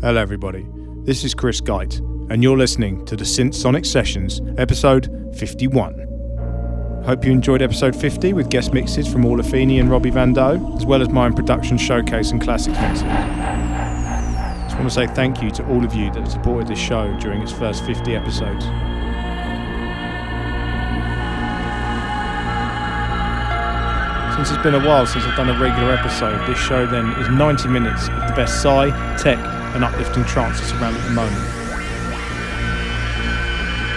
Hello, everybody. This is Chris Geit, and you're listening to the Synth Sonic Sessions, episode 51. Hope you enjoyed episode 50 with guest mixes from Orla Feeney and Robbie Van Doe, as well as my own production showcase and classics mixes. Just want to say thank you to all of you that have supported this show during its first 50 episodes. Since it's been a while since I've done a regular episode, this show then is 90 minutes of the best Psy, tech, and uplifting trance that's around at the moment.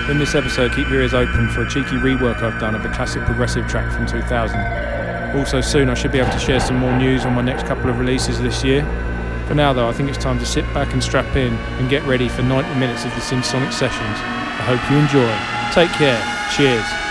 In this episode, keep your ears open for a cheeky rework I've done of a classic progressive track from 2000. Also, soon I should be able to share some more news on my next couple of releases this year. For now, though, I think it's time to sit back and strap in and get ready for 90 minutes of the Sonic sessions. I hope you enjoy. Take care. Cheers.